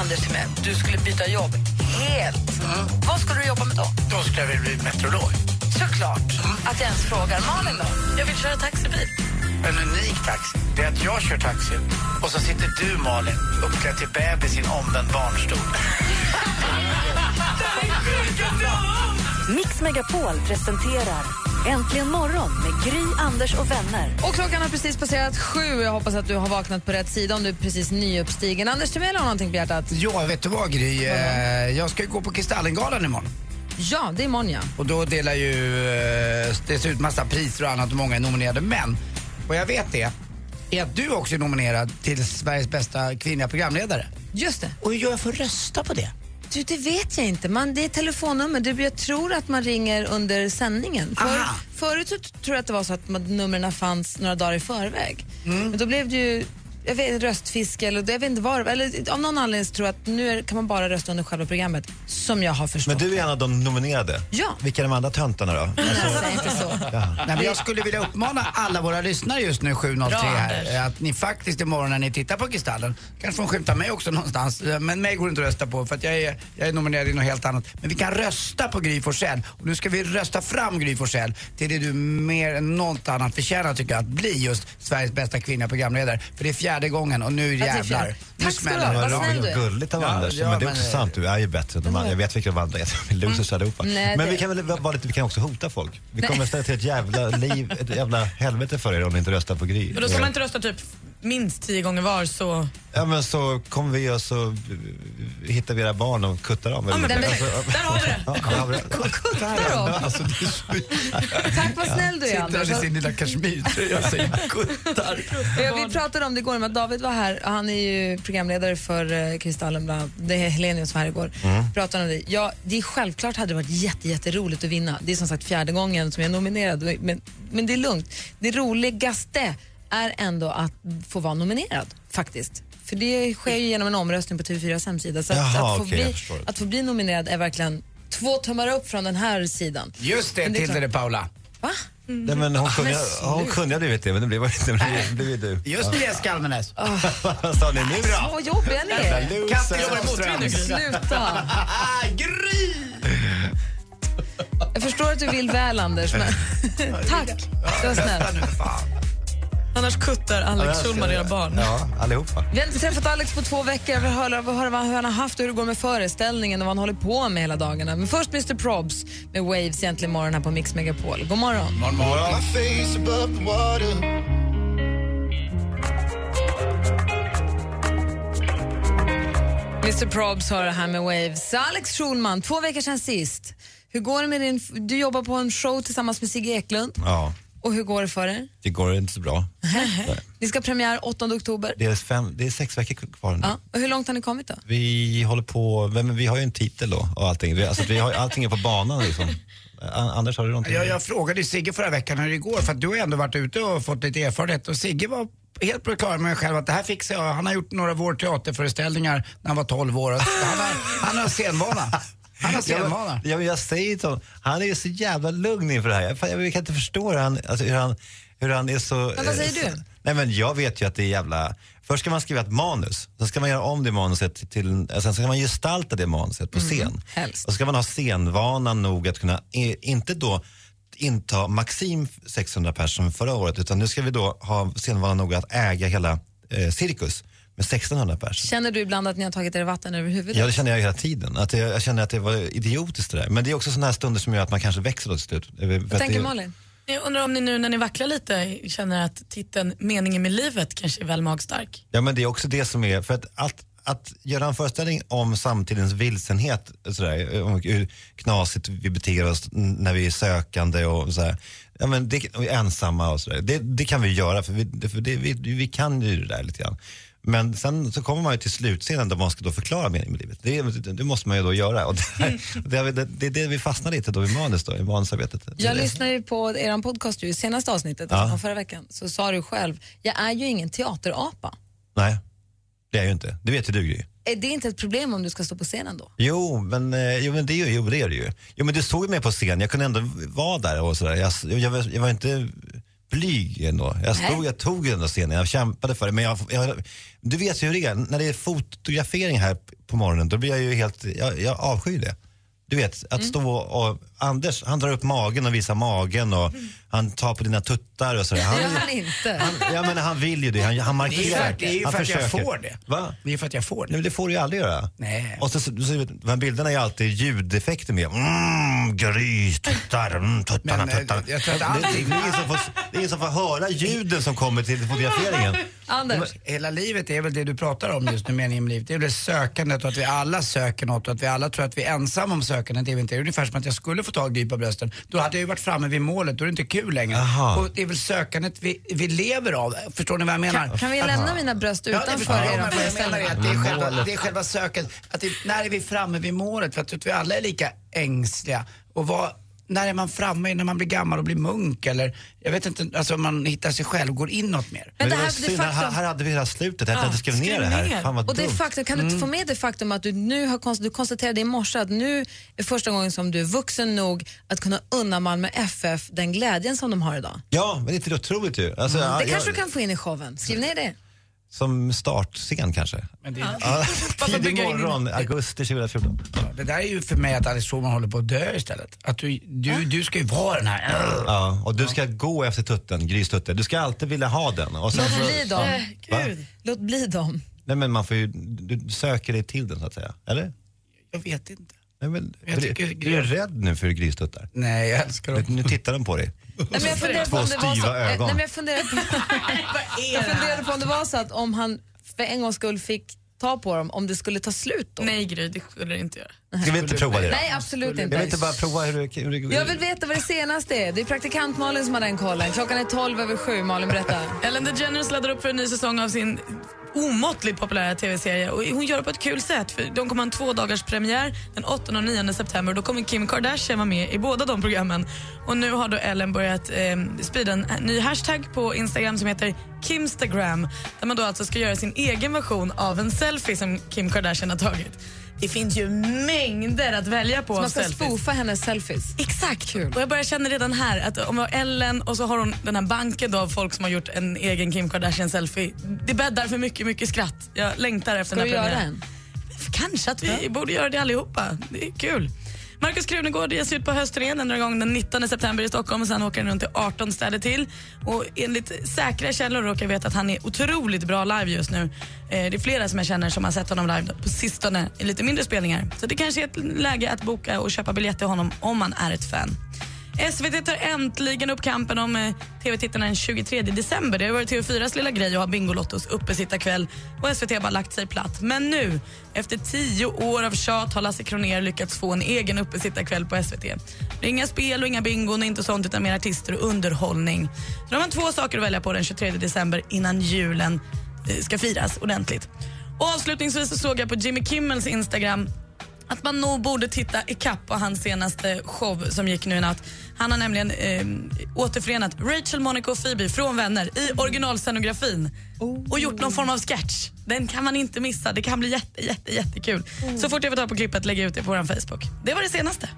Anders Timell, du skulle byta jobb helt, vad skulle du jobba med då? Då skulle jag bli meteorolog. Såklart. Att jag ens frågar. Malin då? Jag vill köra taxibil. En unik taxi, det är att jag kör taxi och så sitter du, Malin, uppklädd till bebis i en omvänd barnstol. Mix Megapol presenterar Äntligen morgon med Gry, Anders och vänner. Och klockan har precis passerat sju. Jag hoppas att du har vaknat på rätt sida om du är precis nyuppstigen. Anders Timell har någonting på hjärtat. Ja, vet du vad, Gry? Eh, Jag ska ju gå på Kristallengalan imorgon. Ja, det är imorgon ja. Och då delar ju... eh, Det ser ut massa priser och annat och många är nominerade. Men vad jag vet är, är att du också är nominerad till Sveriges bästa kvinnliga programledare. Just det. Och hur gör jag för att rösta på det? Du, det vet jag inte. Man, det är telefonnummer. Det, jag tror att man ringer under sändningen. För, förut så tror jag att det var så att man- numren fanns några dagar i förväg. Mm. Men då blev det ju jag vet, röstfiske eller jag vet inte var, eller av någon anledning tror jag att nu är, kan man bara rösta under själva programmet, som jag har förstått. Men du är en av de nominerade. Ja. Vilka är de andra töntarna då? Nej, säg inte så. Nej, men jag skulle vilja uppmana alla våra lyssnare just nu 7.03 här att ni faktiskt imorgon när ni tittar på Kristallen, kanske får skymta mig också någonstans, men mig går det inte att rösta på för att jag är, jag är nominerad i något helt annat. Men vi kan rösta på Gry Forssell och nu ska vi rösta fram Gry Forssell till det du mer än något annat förtjänar tycker jag, att bli just Sveriges bästa kvinnliga programledare. För det är fjärde gången och nu jävlar. fjärde. Nu Tack ska du smäller ha. det. Vad snäll du är. Gulligt av Ja, Anders. ja, men det är men, också sant, du är ju bättre än de andra. Jag vet vilka de andra är. Losers allihopa. Nej, men det- vi kan väl vara lite, vi kan också hota folk. Vi kommer ställa till ett jävla liv, ett jävla helvete för er om ni inte röstar på Gry. Men då ska man inte rösta typ minst tio gånger var så... Ja men så kommer vi och så eh, hittar vi era barn och kuttar dem. Ja, men perfekt. alltså, Där har vi det. Kuttar dem. Alltså, det är så... Tack vad snäll du är Sitter Anders. han i sin lilla kashmirtröja och säger kuttar. Ja, vi pratade om det igår att David var här. Han är ju programledare för Kristallen bland annat. Det är Helenius var här igår. Pratade om det. Ja, det är självklart hade det varit jätte, jätteroligt att vinna. Det är som sagt fjärde gången som jag är nominerad. Men, men det är lugnt. Det roligaste är ändå att få vara nominerad faktiskt. För det sker ju genom en omröstning på TV4s hemsida. Så att, Jaha, att, få okej, jag bli, förstår. att få bli nominerad är verkligen två tummar upp från den här sidan. Just det, Men det är Tilde de Paula. Va? Nej, men hon kunde, hon kunde ha blivit det, men det blev inte. Det blev du. Just det, Skalmenäs. Vad sa ni nu då? Vad jobbiga ni är. Katten Jobbar emot Ström. nu, Gry. Sluta. Gry! Jag förstår att du vill väl, Anders, men tack. Det var snällt. Fan. Annars kuttar Alex Schulman era barn. Ja, allihopa. Vi har inte träffat Alex på två veckor. Jag vill höra, höra vad hur han har haft och hur det går med föreställningen och vad han håller på med hela dagarna. Men först Mr Probs med Waves egentligen morgon här på Mix Megapol. God morgon. Mr Probs har det här med Waves. Alex Schulman, två veckor sedan sist. Hur går det med din... Du jobbar på en show tillsammans med Sigge Eklund. Ja, Och hur går det för er? det går inte så bra. Ni ska ha premiär 8 oktober. Det är, fem, det är sex veckor kvar nu. Ja. Och hur långt har ni kommit då? Vi håller på, men vi har ju en titel då och allting. Vi, alltså, vi har, allting är på banan liksom. An- Anders, har du någonting? Jag, jag frågade Sigge förra veckan hur det går för att du har ändå varit ute och fått lite erfarenhet och Sigge var helt på det klara med själv att det här fixar jag. Han har gjort några av våra teaterföreställningar när han var 12 år. Han har, han har scenvana. Han har scenvana. ja, men jag säger till honom, han är ju så jävla lugn inför det här. Jag, jag, jag kan inte förstå hur han, alltså, hur han, hur han är så... Men vad säger eh, du? Nej men jag vet ju att det är jävla... Först ska man skriva ett manus, sen ska man göra om det manuset till... eh, Sen ska man gestalta det manuset på scen. Mm, helst. Och så ska man ha scenvanan nog att kunna, eh, inte då inta Maxim 600 personer förra året, utan nu ska vi då ha scenvanan nog att äga hela eh, Cirkus med 1600 personer. Känner du ibland att ni har tagit er vatten över huvudet? Ja, det känner jag hela tiden. Att jag, jag känner att det var idiotiskt det där. Men det är också sådana här stunder som gör att man kanske växer då till slut. Att Vad tänker Malin? Jag undrar om ni nu när ni vacklar lite känner att titeln Meningen med livet kanske är väl magstark? Ja, men det är också det som är, för att allt, att göra en föreställning om samtidens vilsenhet, sådär, om hur knasigt vi beter oss när vi är sökande och sådär. Ja, men det, och är ensamma och sådär. Det, det kan vi göra, för, vi, för det, vi, vi kan ju det där lite grann. Men sen så kommer man ju till slutscenen där man ska då förklara meningen med livet. Det, det, måste man ju då göra. Och det, det, det, det är det vi fastnar lite då i manus då, i manusarbetet. Jag lyssnade ju på er podcast ju, i senaste avsnittet, Ja. alltså förra veckan, så sa du själv, jag är ju ingen teaterapa. Nej, det är ju inte. Det vet ju du Gry. Är det inte ett problem om du ska stå på scenen då? Jo, men, eh, jo, men det, är jo, det är det ju. Jo, men du såg ju mig på scen, jag kunde ändå vara där och sådär. Jag, jag, jag var inte blyg ändå. Jag, stod, jag tog den där scenen, jag kämpade för det. Men jag, jag, du vet ju hur det är, när det är fotografering här på morgonen, då blir jag ju helt, jag, jag avskyr det. Du vet, att Mm. stå och, Anders han drar upp magen och visar magen och han tar på dina tuttar och sådär. Gör han inte. Han, ja, men han vill ju det, han, han Det är ju markerar. för, det är ju han för att jag får det. Va? Det är för att jag får Nej, det. men det får du ju aldrig göra. Nej. Och så, så, så, de här bilderna är alltid ljudeffekter med. Mm, gry, tuttar, mm, tuttarna, Men, eh, tuttarna. jag tror att det, det, allting- det, är ingen som får, det är ingen som får höra ljuden som kommer till fotograferingen. Anders, Hela livet är väl det du pratar om just nu, meningen med livet. Det är väl sökandet och att vi alla söker något och att vi alla tror att vi är ensamma om sökandet. Det är vi inte. Det är ungefär som att jag skulle få tag i på brösten. Då hade jag ju varit framme vid målet, då är det inte kul längre. Aha. Och det är väl sökandet vi, vi lever av. Förstår ni vad jag menar? kan, kan vi lämna mina bröst Ja, det utanför förstår jag, er men vad jag menar är föreställning? att det är själva, det är själva söket. Att det, när är vi framme vid målet? För att jag tror att vi alla är lika ängsliga. Och vad, när är man framme? När man blir gammal och blir munk? Eller jag vet inte, alltså man hittar sig själv, går inåt mer. Men det här, det synd, här, faktum, här hade vi hela slutet, jag Ja, hade inte skrivit ner det här. Fan vad och det faktum, kan du inte få med det faktum att du nu har konst, du konstaterade i morse att nu är första gången som du är vuxen nog att kunna unna Malmö FF den glädjen som de har idag. Ja, men det är inte det otroligt ju. Alltså, Det ja, kanske jag, du kan få in i showen. Skriv ner det. Som startscen kanske. Men det, Ja, tidig in- morgon, augusti 2014. det där är ju för mig att Alice Schulman håller på att dö istället. Att du, du, du ska ju vara den här... Ja, och du ska gå efter tutten, Grys tutte. Du ska alltid vilja ha den. Och sen Låt så, bli dem. Va? Låt bli dem. Nej men man får ju, du söker dig till den så att säga. Eller? Jag vet inte. Nej, men, Jag du, tycker- du är rädd nu för gristuttar. Nej, jag älskar dem. Nu tittar de på dig. Nej, men jag funderar på Två om det var så, styva eh, ögon. Nej, men jag funderar på, jag funderar på om det var så att om han för en gångs skull fick ta på dem, om det skulle ta slut då? Nej Gry, det skulle det inte göra. Ska vi inte prova det då? Nej, absolut inte. Jag vill inte bara prova hur det, hur det Jag vill veta vad det senaste är. Det är praktikant Malin som har den kollen. Klockan är 12 över sju. Malin, berätta. Ellen DeGeneres laddar upp för en ny säsong av sin omåttligt populära tv-serie och hon gör det på ett kul sätt. För de kommer ha en två dagars premiär den 8 och 9 september. Då kommer Kim Kardashian vara med i båda de programmen. Och nu har då Ellen börjat eh, sprida en ny hashtag på Instagram som heter Kimstagram där man då alltså ska göra sin egen version av en selfie som Kim Kardashian har tagit. Det finns ju mängder att välja på Man av ska spoofa hennes selfies. Exakt. Och jag börjar känna redan här att om vi har Ellen och så har hon den här banken då av folk som har gjort en egen Kim Kardashian selfie. Det bäddar för mycket, mycket skratt. Jag längtar efter Ska den här göra premiären. en? Kanske att vi borde göra det allihopa. Det är kul. Markus Krunegård ger sig ut på höstturnén den drar igång den 19 september i Stockholm och sen åker han runt till 18 städer till. Och enligt säkra källor råkar jag veta att han är otroligt bra live just nu. Eh, det är flera som jag känner som har sett honom live på sistone i lite mindre spelningar. Så det kanske är ett läge att boka och köpa biljett till honom om man är ett fan. SVT tar äntligen upp kampen om eh, tv-tittarna den 23 december. Det har varit TV4s lilla grej att ha Bingolottos uppesittarkväll och SVT har bara lagt sig platt. Men nu, efter tio år av tjat har Lasse Kronér lyckats få en egen uppesittarkväll på SVT. Det är inga spel och inga bingon, inte sånt utan mer artister och underhållning. Så då har man två saker att välja på den 23 december innan julen eh, ska firas ordentligt. Och avslutningsvis så såg jag på Jimmy Kimmels Instagram att man nog borde titta ikapp på hans senaste show som gick nu i natt. Han har nämligen eh, återförenat Rachel, Monica och Phoebe från Vänner i originalscenografin och gjort någon form av sketch. Den kan man inte missa. Det kan bli jätte, jätte, jättekul. Så fort jag får ta på klippet lägger jag ut det på vår Facebook. Det var det senaste.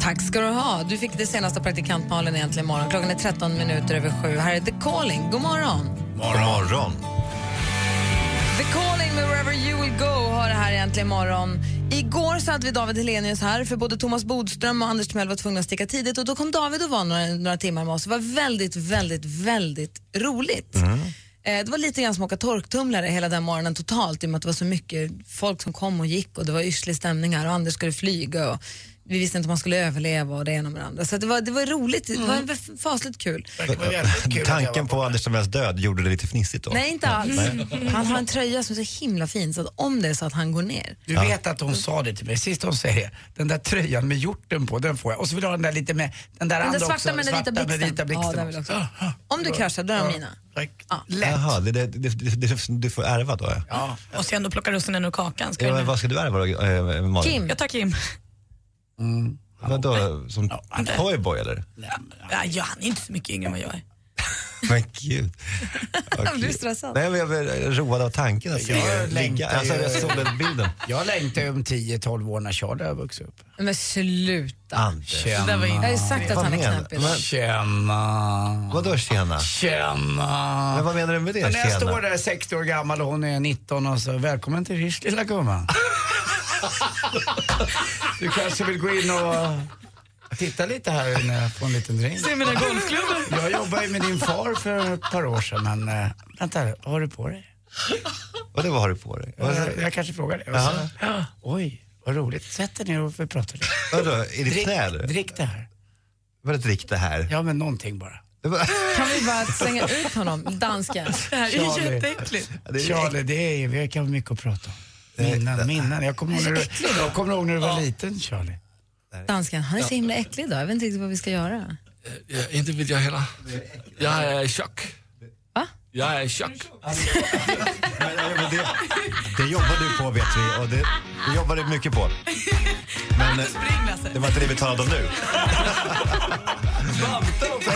Tack ska du ha. Du fick det senaste praktikant Malin egentligen imorgon. Klockan är 13 minuter över sju. Här är The Calling. God morgon. God morgon. The Calling med Wherever You Will Go har det här egentligen imorgon. Igår så hade vi David Helenius här för både Thomas Bodström och Anders Timell var tvungna att sticka tidigt och då kom David och var några, några timmar med oss. Det var väldigt, väldigt, väldigt roligt. Eh, Det var lite grann som att åka torktumlare hela den morgonen totalt i och med att det var så mycket folk som kom och gick och det var yrslig stämning här och Anders skulle flyga. Och vi visste inte om man skulle överleva och det ena med det andra. Så det, var, det var roligt, det var mm. fasligt kul. Tanken på Anders Timells död gjorde det lite fnissigt då? Nej, inte alls. Han har en tröja som är så himla fin så att om det är så att han går ner. Du vet att hon sa det till mig, sist hon säger den där tröjan med hjorten på, den får jag. Och så vill jag ha den där lite med, den där Den andra där svarta också, med den vita svarta med blixten. vita blixten också. Ja. Om du kraschar, då är de mina. Ja. Jaha, det, det, det, det, det, du får ärva då? Ja. Ja. Måste ju ändå plocka russinen ur kakan. Ska Ja, vad ska du ärva då, eh, Malin? Kim, Jag tar Kim. Vadå, som toyboy eller? Ja, ja, han är inte så mycket yngre än vad jag är. Men gud. jag blir stressad. Nej, men jag blir road av tanken att Jag ligga. Alltså, jag såg den bilden. Jag längtar ju om 10-12 år när Charlie har vuxit upp. Men sluta. Anders. Det där var Jag har ju sagt att Vad han är knäppig. men- Tjena. Vadå tjena? Tjena. Men vad menar du med det, Men när jag tjena? står där 60 år gammal och hon är 19 och så, välkommen till Rish lilla gumman. du kanske vill gå in och titta lite här inne på en liten drink. Se mina golfklubbor. Jag jobbade ju med din far för ett par år sedan men äh, vänta, vad har du på dig? Vadå, vad har du på dig? Vad- Jag, jag kanske frågar det. Och så, ja, oj, vad roligt. Sätt dig ner och vi pratar lite. Vadå, Drick, knä eller? drick det här. Vadå drick det här? Ja, men någonting bara. Det var- Kan vi bara slänga ut honom, dansken? Det här är Charlie. jätteäckligt. det är- Charlie, det är, vi kan ha mycket att prata om. Minnen, minnen. Jag kommer ihåg när du, jag kommer ihåg när du var liten, Charlie. Dansken, han är så himla äcklig idag. Jag vet inte riktigt vad vi ska göra. Ja, inte vill jag heller. Jag är i chock. Va? Jag är i chock. Men det, det jobbar du på vet vi och det, det jobbar du mycket på. Men eh, Lasse. det var inte det vi talade om nu. Då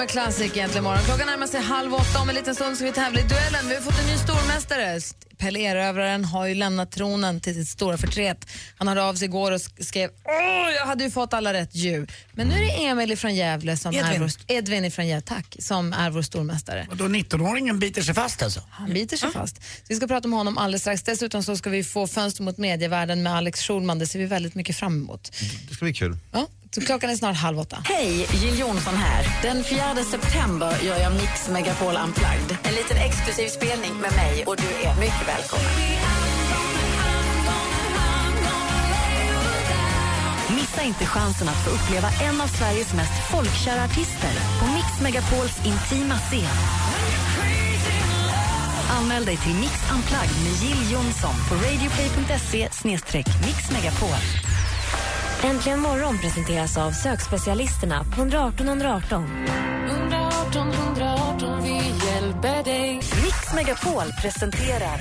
Med Classic egentligen imorgon. Klockan närmar sig halv åtta. Om en liten stund ska vi tävla i duellen. Vi har fått en ny stormästare. Pelle Erövraren har ju lämnat tronen till sitt stora förtret. Han hörde av sig igår och sk- skrev Åh, jag hade ju fått alla rätt ju. Men nu är det Emil från Gävle som är Edvin. vår, Edvin från Gävle, tack, som är vår stormästare. Och då 19-åringen biter sig fast alltså? Han biter sig fast. Så vi ska prata med honom alldeles strax. Dessutom så ska vi få Fönster mot medievärlden med Alex Schulman. Det ser vi väldigt mycket fram emot. Det ska bli kul. Ja, så klockan är snart halv åtta. Hej, Jill Johnson här. Den 4 september gör jag Mix Megapol Unplugged. En liten exklusiv spelning med mig och du är mycket välkommen. Missa inte chansen att få uppleva en av Sveriges mest folkkära artister på Mix Megapols intima scen. Anmäl dig till Mix Unplugged med Jill Johnson på radioplay.se mixmegapol. Äntligen morgon presenteras av sökspecialisterna på 118 118. 118 118, vi hjälper dig. Mix Megapol presenterar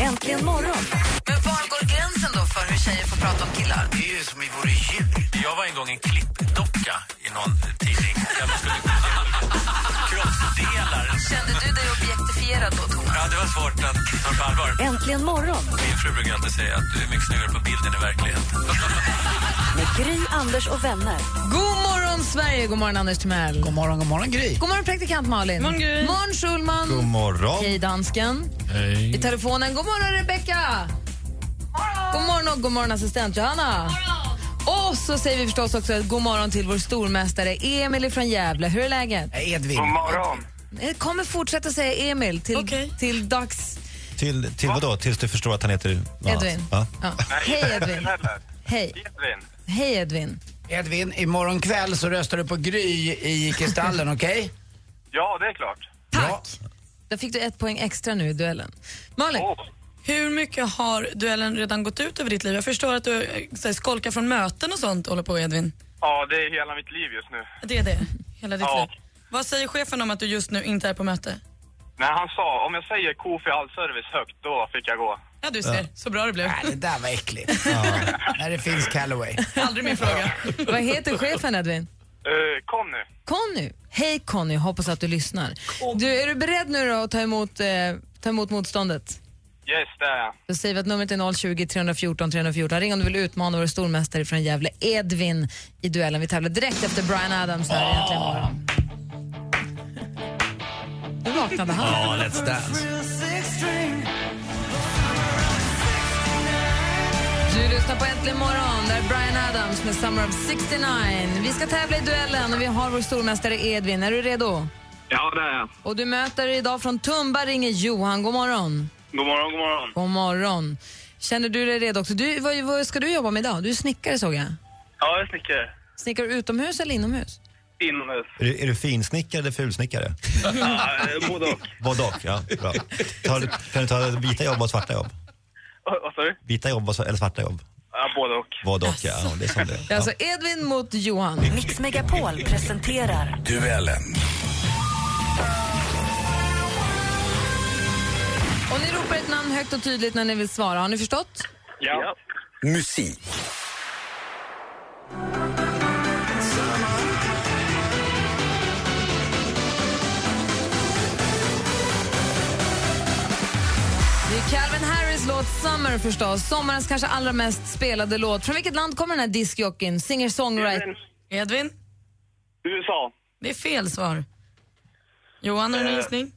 Äntligen morgon. Men var går gränsen då för hur tjejer får prata om killar? Det är ju som vi vore djur. Jag var en gång en klippdocka i någon tidning. Jag skulle kroppsdelar. Kände du dig objektifierad då, Thomas? Ja, det var svårt att ta på allvar. Äntligen morgon Min fru brukar alltid säga att du är mycket snyggare på bilden i verkligheten. med Gry, Anders och vänner. God morgon, Sverige! God morgon, Anders Timell. God morgon, god morgon Gry. God morgon, praktikant Malin. morgon, Gry. morgon, Schulman. God morgon. Hej, dansken. Hej. I telefonen, god morgon, Rebecka. God morgon och god morgon, assistent Johanna. Och så säger vi förstås också god morgon till vår stormästare Emil från Gävle. Hur är läget? Edvin. morgon. Jag kommer fortsätta säga Emil till, Okej. till dags... Till, till vad då? Tills du förstår att han heter... Ja. Edvin. Ja. Ja. Hej, Edvin. Hej. Edvin. Hej, Edvin. Edvin, imorgon kväll så röstar du på Gry i Kristallen, okej? Ja, det är klart. Tack. Där fick du ett poäng extra nu i duellen. Malin, Åh, Hur mycket har duellen redan gått ut över ditt liv? Jag förstår att du eh, så här, skolkar från möten och sånt håller på Edvin. Ja, det är hela mitt liv just nu. Det är det? Hela ditt Ja. liv? Vad säger chefen om att du just nu inte är på möte? Nej, han sa om jag säger Kofi allservice högt, då fick jag gå. Ja, du ser. Så bra det blev. Nej, det där var äckligt. När det finns Callaway. Aldrig min fråga. vad heter chefen Edvin? Uh, Conny. Conny. Hej Conny, hoppas att du lyssnar. Du, är du beredd nu då att ta emot, eh, ta emot motståndet? Yes, det är jag. Då säger vi att numret är 020 314 314. Ring om du vill utmana vår stormästare från Gävle, Edvin, i duellen. Vi tävlar direkt efter Brian Adams här oh. äntligen morgon. Nu vaknade han. Ja, Let's Dance. Du lyssnar på Äntligen morgon, där är Brian Adams med Summer of 69. Vi ska tävla i duellen och vi har vår stormästare Edvin. Är du redo? Ja, det är jag. Och du möter idag från Tumba ringer Johan. God morgon. God morgon, god morgon. God morgon. Känner du dig redo också? Du, vad, vad ska du jobba med idag? Du är snickare såg jag. Ja, jag är snickare. Snickar du utomhus eller inomhus? Inomhus. Är du, är du finsnickare eller fulsnickare? Ja, eh, både och. Både och, ja. Bra. Tar, kan du ta vita jobb och svarta jobb? Vad sa du? Vita jobb och, eller svarta jobb? Ja, både och. Både och, ja. ja. Det är som det alltså Edvin mot Johan. Mix Megapol presenterar Duellen. Och ni ropar ett namn högt och tydligt när ni vill svara. Har ni förstått? Ja. Musik. Det är Calvin Harris låt Summer förstås. Sommarens kanske allra mest spelade låt. Från vilket land kommer den här diskjockeyn? Singer-songwriter? Edvin? USA. Det är fel svar. Johan, har du en Eh. gissning?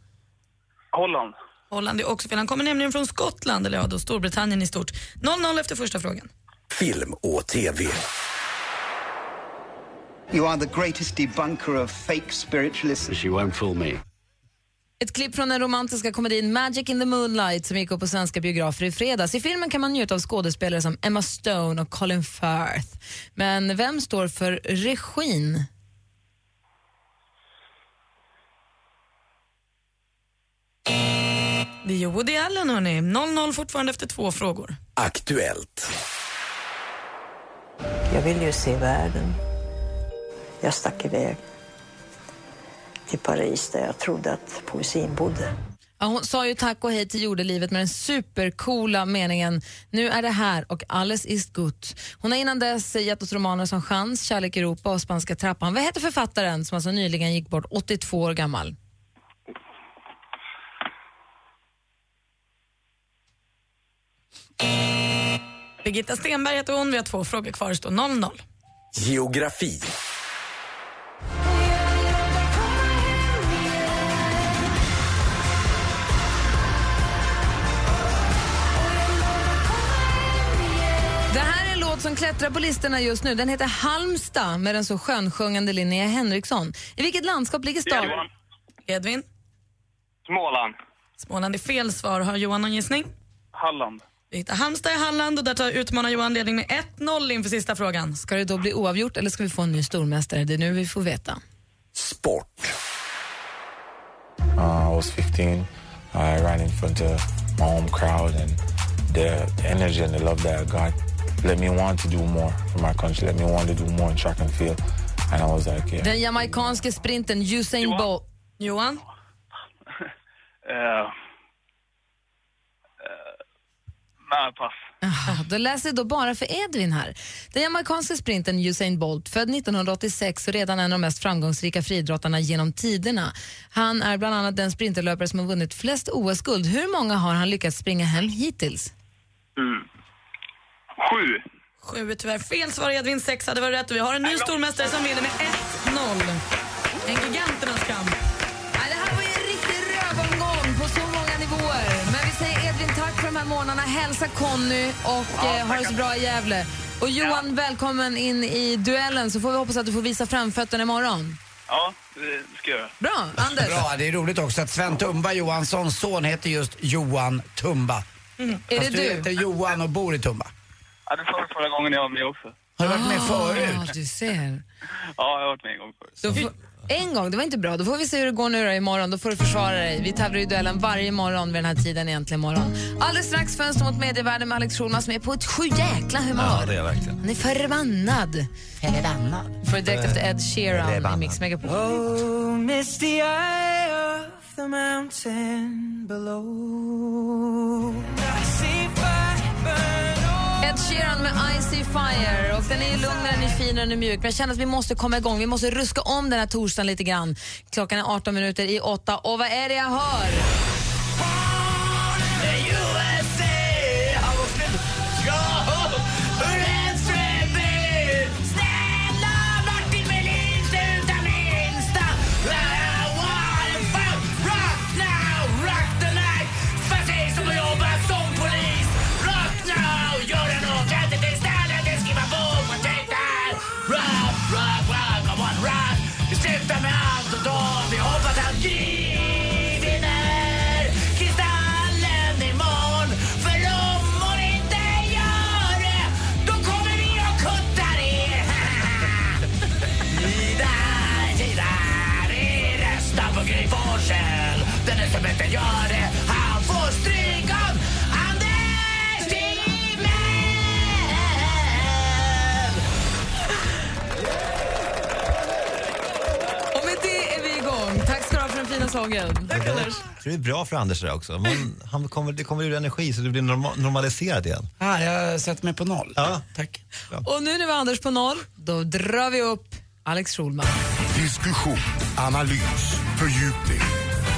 Holland. Holland är också fel. Han kommer nämligen från Skottland, eller ja, då Storbritannien i stort. 0-0 efter första frågan. Film och TV. You are the greatest debunker of fake spiritualism. She won't fool me. Ett klipp från den romantiska komedin Magic in the Moonlight som gick upp på svenska biografer i fredags. I filmen kan man njuta av skådespelare som Emma Stone och Colin Firth. Men vem står för regin? Det är Woody Allen, hörni. 0-0 fortfarande efter två frågor. Aktuellt. Jag ville ju se världen. Jag stack iväg till Paris där jag trodde att poesin bodde. Ja, hon sa ju tack och hej till jordelivet med den supercoola meningen Nu är det här och alles ist gut. Hon har innan dess gett oss romaner som Chans, Kärlek Europa och Spanska trappan. Vad heter författaren som alltså nyligen gick bort, 82 år gammal? Birgitta Stenberg heter hon. Vi har två frågor kvar. Det står 0-0. Geografi. Det här är en låt som klättrar på listorna just nu. Den heter Halmstad med den så skönsjungande Linnea Henriksson. I vilket landskap ligger staden? Johan. Edvin? Småland. Småland är fel svar. Har Johan någon gissning? Halland. Vi hittar Halmstad i Halland och där tar utmanar Johan ledning med 1-0 inför sista frågan. Ska det då bli oavgjort eller ska vi få en ny stormästare? Det är nu vi får veta. Sport. Uh, I was 15. I ran in front of my home crowd, and the, the energy and the love that I got let me want to do more for my country. Let me want to do more in track and field. And I was like, yeah. Den jamaicanske sprinten Usain Bolt. Johan? Eh, eh, nej, pass. Aha, då läser jag då bara för Edvin här. Den jamaicanske sprinten Usain Bolt, född 1986 och redan en av de mest framgångsrika friidrottarna genom tiderna. Han är bland annat den sprinterlöpare som har vunnit flest OS-guld. Hur många har han lyckats springa hem hittills? Mm. Sju. Sju är tyvärr fel svar. Edvin sex hade varit rätt. Och vi har en ny stormästare som vinner med 1-0. En giganternas kamp. De här månaderna. Hälsa Conny och Ja, eh, ha det så bra i Gävle. Och Johan, välkommen in i duellen så får vi hoppas att du får visa framfötterna imorgon. Ja, det ska jag göra. Bra, Anders. Bra, det är roligt också att Sven Tumba Johanssons son heter just Johan Tumba. Är Fast det du du? heter Johan och bor i Tumba. Ja, det var förra gången jag var med också. Har du varit med förut? Ah, du ser. Ja, jag har varit med en gång förut. En gång, det var inte bra. Då får vi se hur det går nu då imorgon. Då får du försvara dig. Vi tävlar i duellen varje morgon vid den här tiden egentligen imorgon. Alldeles strax Fönster mot medievärlden med Alex Schulman som är på ett sju jäkla humör. Ja, det är verkligen. Han är förbannad. Förbannad. Får direkt efter Ed Sheeran i Mix Megapol. Oh, misty eye of the mountain below. Sheeran med Icy Fire. Och den är ju lugnare, den är finare, den är mjuk. Men jag känner att vi måste komma igång. Vi måste ruska om den här torsdagen lite grann. Klockan är 18 minuter i 8. Och vad är det jag hör? Är bra för Anders det där också. Man, han kommer, det kommer ur energi så det blir norma, normaliserat igen. Ah, jag sätter mig på noll. Ja. Tack. Och nu när vi har Anders på noll, då drar vi upp Alex Schulman. Diskussion, analys, fördjupning.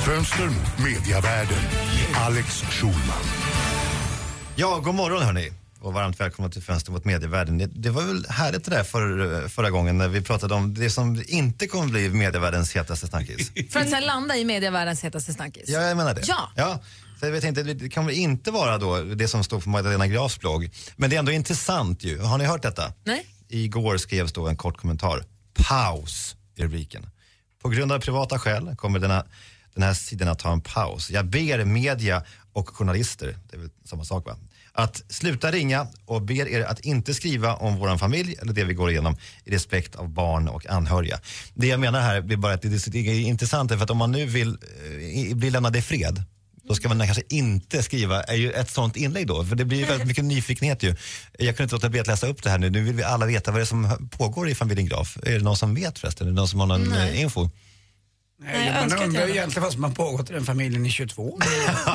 Fönster mot mediavärlden. Alex Schulman. Ja, god morgon hörni. Och varmt välkomna till Fönster mot medievärlden. Det, det var väl härligt det där för, förra gången när vi pratade om det som inte kommer bli medievärldens hetaste snackis. För att sen landa i medievärldens hetaste snackis. Ja, jag menar det. Ja. ja. Så jag inte, det kan väl inte vara då det som står på Magdalena Grafs blogg. Men det är ändå intressant ju. Har ni hört detta? Nej. Igår skrevs då en kort kommentar. Paus i rubriken. På grund av privata skäl kommer denna, den här sidan att ta en paus. Jag ber media och journalister, det är väl samma sak va? Att sluta ringa och ber er att inte skriva om våran familj eller det vi går igenom i respekt av barn och anhöriga. Det jag menar här blir bara att det är, är intressant för att om man nu vill eh, bli lämnad i fred då ska man kanske inte skriva är ju ett sånt inlägg då, för det blir ju väldigt mycket nyfikenhet ju. Jag kunde inte låta bli att läsa upp det här nu. Nu vill vi alla veta vad det är som pågår i familjen Graf. Är det någon som vet förresten? Är det någon som har någon Nej. eh, info? Nej, man undrar egentligen vad som har pågått i den familjen i 22 år.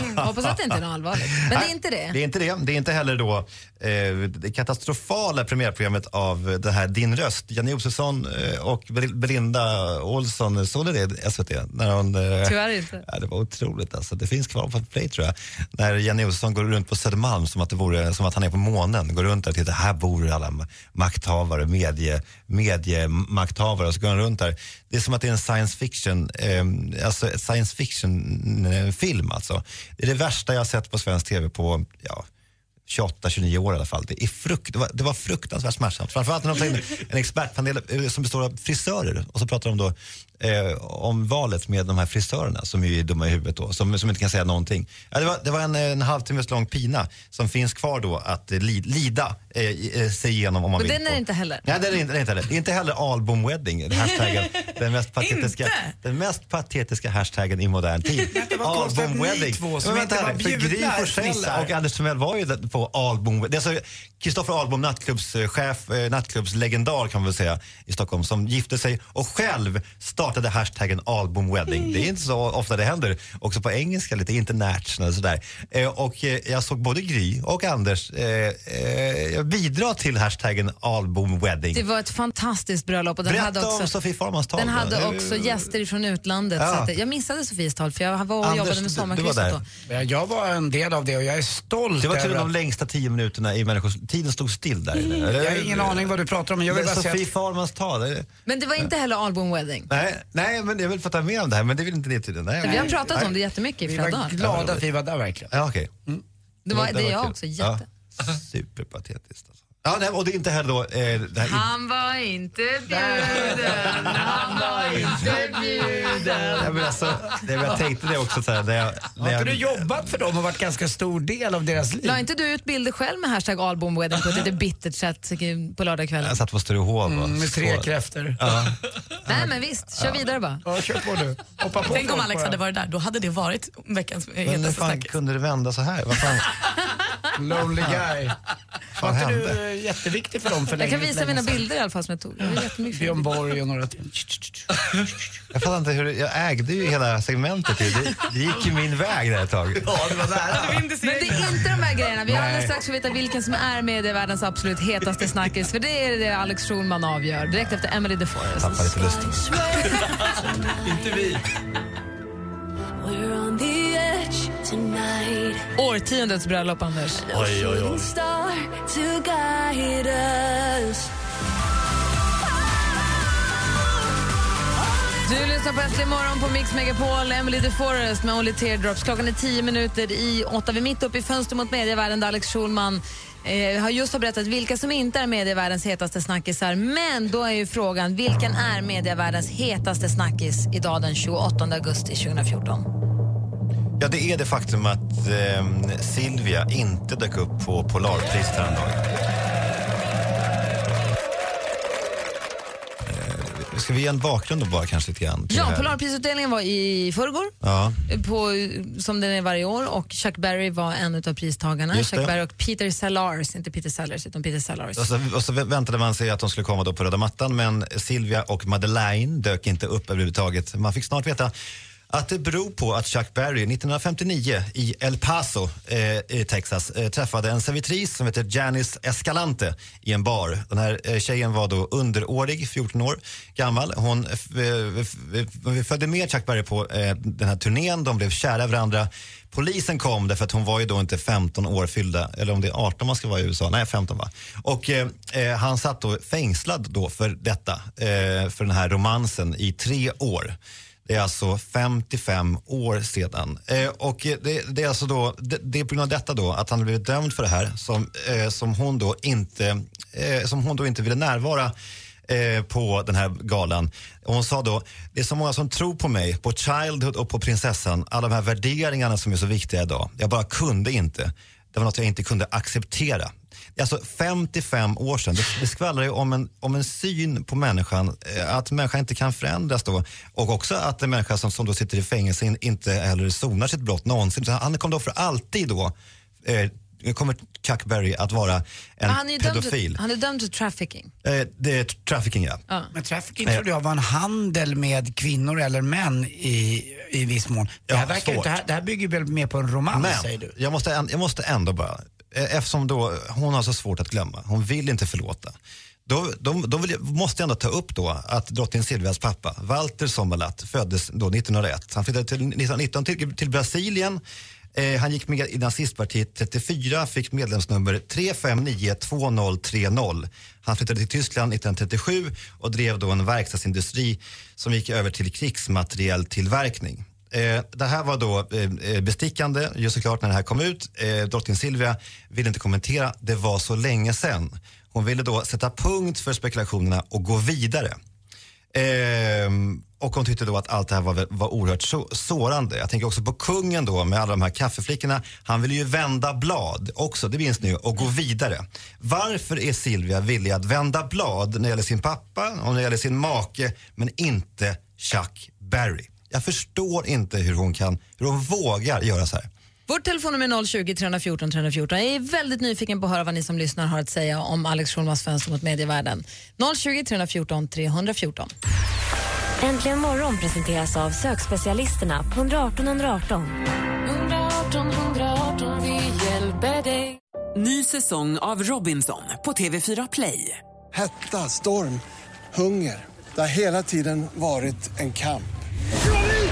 Mm, hoppas att det inte är något allvarligt. Men det är inte det. Det är inte det. Det är inte heller då eh, det katastrofala premiärprogrammet av det här Din röst. Janne Josefsson eh, och Bel- Belinda Olsson, såg ni det SVT? När hon, eh, Tyvärr inte. Ja, det var otroligt alltså. Det finns kvar på Play tror jag. När Janne Josefsson går runt på Södermalm som att, det vore, som att han är på månen. Går runt där och tittar, här bor alla ma- makthavare, medie, mediemakthavare och så går han runt där. Det är som att det är en science fiction, eh, alltså science fiction-film eh, alltså. Det är det värsta jag har sett på svensk tv på, ja, 28-29 år i alla fall. Det, är frukt, det, var, det var fruktansvärt smärtsamt. Framförallt när de tar in en expertpanel eh, som består av frisörer och så pratar de då eh, om valet med de här frisörerna som är dumma i huvudet då, som, som inte kan säga någonting. Ja, det var, det var en, en halvtimmes lång pina som finns kvar då att li, lida eh, eh, sig igenom om man Och vill. den är det inte heller. Nej, det är inte, det är inte heller. Inte heller album wedding, hashtaggen. Den mest patetiska, den mest patetiska hashtaggen i modern tid. Det var album ni wedding. två som Men inte vänta var för Gry Forssell och Anders Timell var ju där på album Det är alltså Kristoffer Ahlbom, nattklubbschef, eh, nattklubbslegendar kan man väl säga i Stockholm, som gifte sig och själv startade hashtaggen album wedding. Det är inte så ofta det händer. Också på engelska, lite international och sådär. Eh, och eh, jag såg både Gry och Anders bidra till hashtaggen album wedding. Det var ett fantastiskt bröllop. Och den Berätta hade också, om Sofie Farmans tal. Den då. hade också gäster från utlandet. Ja. Så att, jag missade Sofies tal för jag var och Anders, jobbade med sommarkrysset då. Ja, Jag var en del av det och jag är stolt Det var över tydligen att- de längsta tio minuterna i människors... Tiden stod still där inne. Jag har ingen aning vad du pratar om, men jag vill Det är bara säga Sofie att- Farmans tal. det- Men det var inte heller album wedding. Nej, nej, men jag vill få ta med om det här, men det vill inte ni tydligen. Nej, Vi har pratat Nej. om det jättemycket i Vi flera var dagar. glada att vi var där verkligen. Ja, okej. Det var, Det det var är jag kul. också. Jätte. Ja. Superpatetiskt. Ja, nej, och det är inte heller då... Eh, det här Han var inte bjuden, han var inte bjuden. Ja, men alltså, det, jag tänkte det också så här, när jag... När Har inte du jobbat för dem och varit ganska stor del av deras liv? La inte du ut bilder själv med hashtag album wedding på ett lite bittert sätt på lördagskvällen? jag satt på Sturehov och... Mm, med tre så- kräftor. Ja. Nej men visst, kör vidare bara. Ja, kör på du. Hoppa på Tänk om Alex bara. hade varit där, då hade det varit veckans Men hur hetaste fan kunde det vända så här? Vad fan, Lonely guy. Vad Var inte hände? du jätteviktig för dem för Jag kan visa länge mina sedan? bilder i alla fall som jag tog. Jättemycket. Björn Borg och några till. Jag fattar inte hur... Jag ägde ju hela segmentet ju. Det, det gick ju min väg där ett tag. Ja, det var nära. Men det är inte de här grejerna. Vi har alldeles strax få veta vilken som är medievärldens absolut hetaste snackis. För det är det Alex Schulman avgör. Direkt efter Emily the Forest. Tappade lite lusten. Inte vi. Årtiondets bröllop, Anders. Oj, oj, oj. Du lyssnar på Äntligen morgon på Mix Megapol, Emily the Forest med Only Teardrops. Klockan är tio minuter i åtta. Vi är mitt uppe i fönster mot medievärlden där Alex Schulman eh, har just har berättat vilka som inte är medievärldens hetaste snackisar. Men då är ju frågan, vilken är medievärldens hetaste snackis idag den 28 augusti 2014? Ja, det är det faktum att eh, Silvia inte dök upp på Polarpriset häromdagen. Eh, Ska vi ge en bakgrund då bara kanske lite grann? till det Ja, här? Polarprisutdelningen var i förrgår, Ja. på, som den är varje år, och Chuck Berry var en av pristagarna. Just Chuck det. Berry och Peter Sellars, inte Peter Sellers, utan Peter Sellars. Och så, och så väntade man sig att de skulle komma då på röda mattan men Silvia och Madeleine dök inte upp överhuvudtaget. Man fick snart veta att det beror på att Chuck Berry 1959 i El Paso eh, i Texas eh, träffade en servitris som heter Janice Escalante i en bar. Den här eh, tjejen var då underårig, 14 år gammal. Hon eh, eh följde med Chuck Berry på eh, den här turnén, de blev kära i varandra. Polisen kom därför att hon var ju då inte 15 år fyllda, eller om det är 18 man ska vara i USA, nej 15 va. Och eh, eh, han satt då fängslad då för detta, eh, för den här romansen i tre år. Det är alltså 55 år sedan. Eh, och det, det är alltså då, det, det är på grund av detta då att han har blivit dömd för det här som, eh, som, hon, då inte, eh, som hon då inte ville närvara eh, på den här galan. Och hon sa då, det är så många som tror på mig, på Childhood och på prinsessan. Alla de här värderingarna som är så viktiga idag. Jag bara kunde inte. Det var något jag inte kunde acceptera. Alltså 55 år sedan. Det, det skvallrar ju om en, om en syn på människan, eh, att människan inte kan förändras då. Och också att en människa som, som då sitter i fängelse in, inte heller sonar sitt brott någonsin. Så han kommer då för alltid då, eh, kommer Chuck Berry att vara en han är pedofil. till, han är dömd till trafficking. Eh, det är trafficking ja. Ja. Men trafficking Eh. trodde jag var en handel med kvinnor eller män i, i viss mån. Det här, Ja, verkar, svårt. det här, det här bygger väl mer på en romans säger du? jag måste, jag måste ändå bara, eh, Eh, eftersom då hon har så svårt att glömma, hon vill inte förlåta. Då, de, de vill måste jag ändå ta upp då att drottning Silvias pappa, Walter Sommerlath, föddes då 1901. Han flyttade till 1919 till, till Brasilien. Eh, han gick med i nazistpartiet 34, fick medlemsnummer 3592030. Han flyttade till Tyskland 1937 och drev då en verkstadsindustri som gick över till krigsmaterieltillverkning. Eh, det här var då eh, eh bestickande, ju såklart när det här kom ut. Eh, drottning Silvia ville inte kommentera, det var så länge sen. Hon ville då sätta punkt för spekulationerna och gå vidare. Eh, och hon tyckte då att allt det här var, var oerhört så, sårande. Jag tänker också på kungen då med alla de här kaffeflickorna. Han ville ju vända blad också, det minns ni, och gå vidare. Varför är Silvia villig att vända blad när det gäller sin pappa och när det gäller sin make, men inte Chuck Berry? Jag förstår inte hur hon kan, hur hon vågar göra så här. Vårt telefonnummer är 020 314 314. Jag är väldigt nyfiken på att höra vad ni som lyssnar har att säga om Alex Schulmans fönster mot medievärlden. 020 314 314. Äntligen morgon presenteras av sökspecialisterna på 118 118. 118 118, vi hjälper dig. Ny säsong av Robinson på TV4 Play. Hetta, storm, hunger. Det har hela tiden varit en kamp.